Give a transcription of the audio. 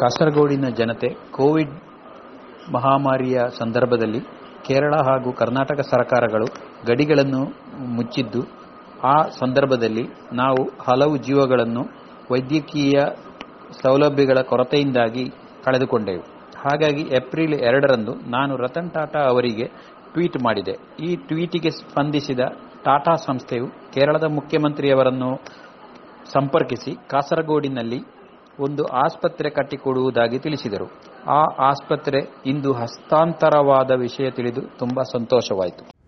ಕಾಸರಗೋಡಿನ ಜನತೆ ಕೋವಿಡ್ ಮಹಾಮಾರಿಯ ಸಂದರ್ಭದಲ್ಲಿ ಕೇರಳ ಹಾಗೂ ಕರ್ನಾಟಕ ಸರ್ಕಾರಗಳು ಗಡಿಗಳನ್ನು ಮುಚ್ಚಿದ್ದು, ಆ ಸಂದರ್ಭದಲ್ಲಿ ನಾವು ಹಲವು ಜೀವಗಳನ್ನು ವೈದ್ಯಕೀಯ ಸೌಲಭ್ಯಗಳ ಕೊರತೆಯಿಂದಾಗಿ ಕಳೆದುಕೊಂಡೆವು. ಹಾಗಾಗಿ ಏಪ್ರಿಲ್ ಎರಡರಂದು ನಾನು ರತನ್ ಟಾಟಾ ಅವರಿಗೆ ಟ್ವೀಟ್ ಮಾಡಿದೆ. ಈ ಟ್ವೀಟಿಗೆ ಸ್ಪಂದಿಸಿದ ಟಾಟಾ ಸಂಸ್ಥೆಯು ಕೇರಳದ ಮುಖ್ಯಮಂತ್ರಿಯವರನ್ನು ಸಂಪರ್ಕಿಸಿ ಕಾಸರಗೋಡಿನಲ್ಲಿ ಒಂದು ಆಸ್ಪತ್ರೆ ಕಟ್ಟಿಕೊಡುವುದಾಗಿ ತಿಳಿಸಿದರು. ಆ ಆಸ್ಪತ್ರೆ ಇಂದು ಹಸ್ತಾಂತರವಾದ ವಿಷಯ ತಿಳಿದು ತುಂಬಾ ಸಂತೋಷವಾಯಿತು.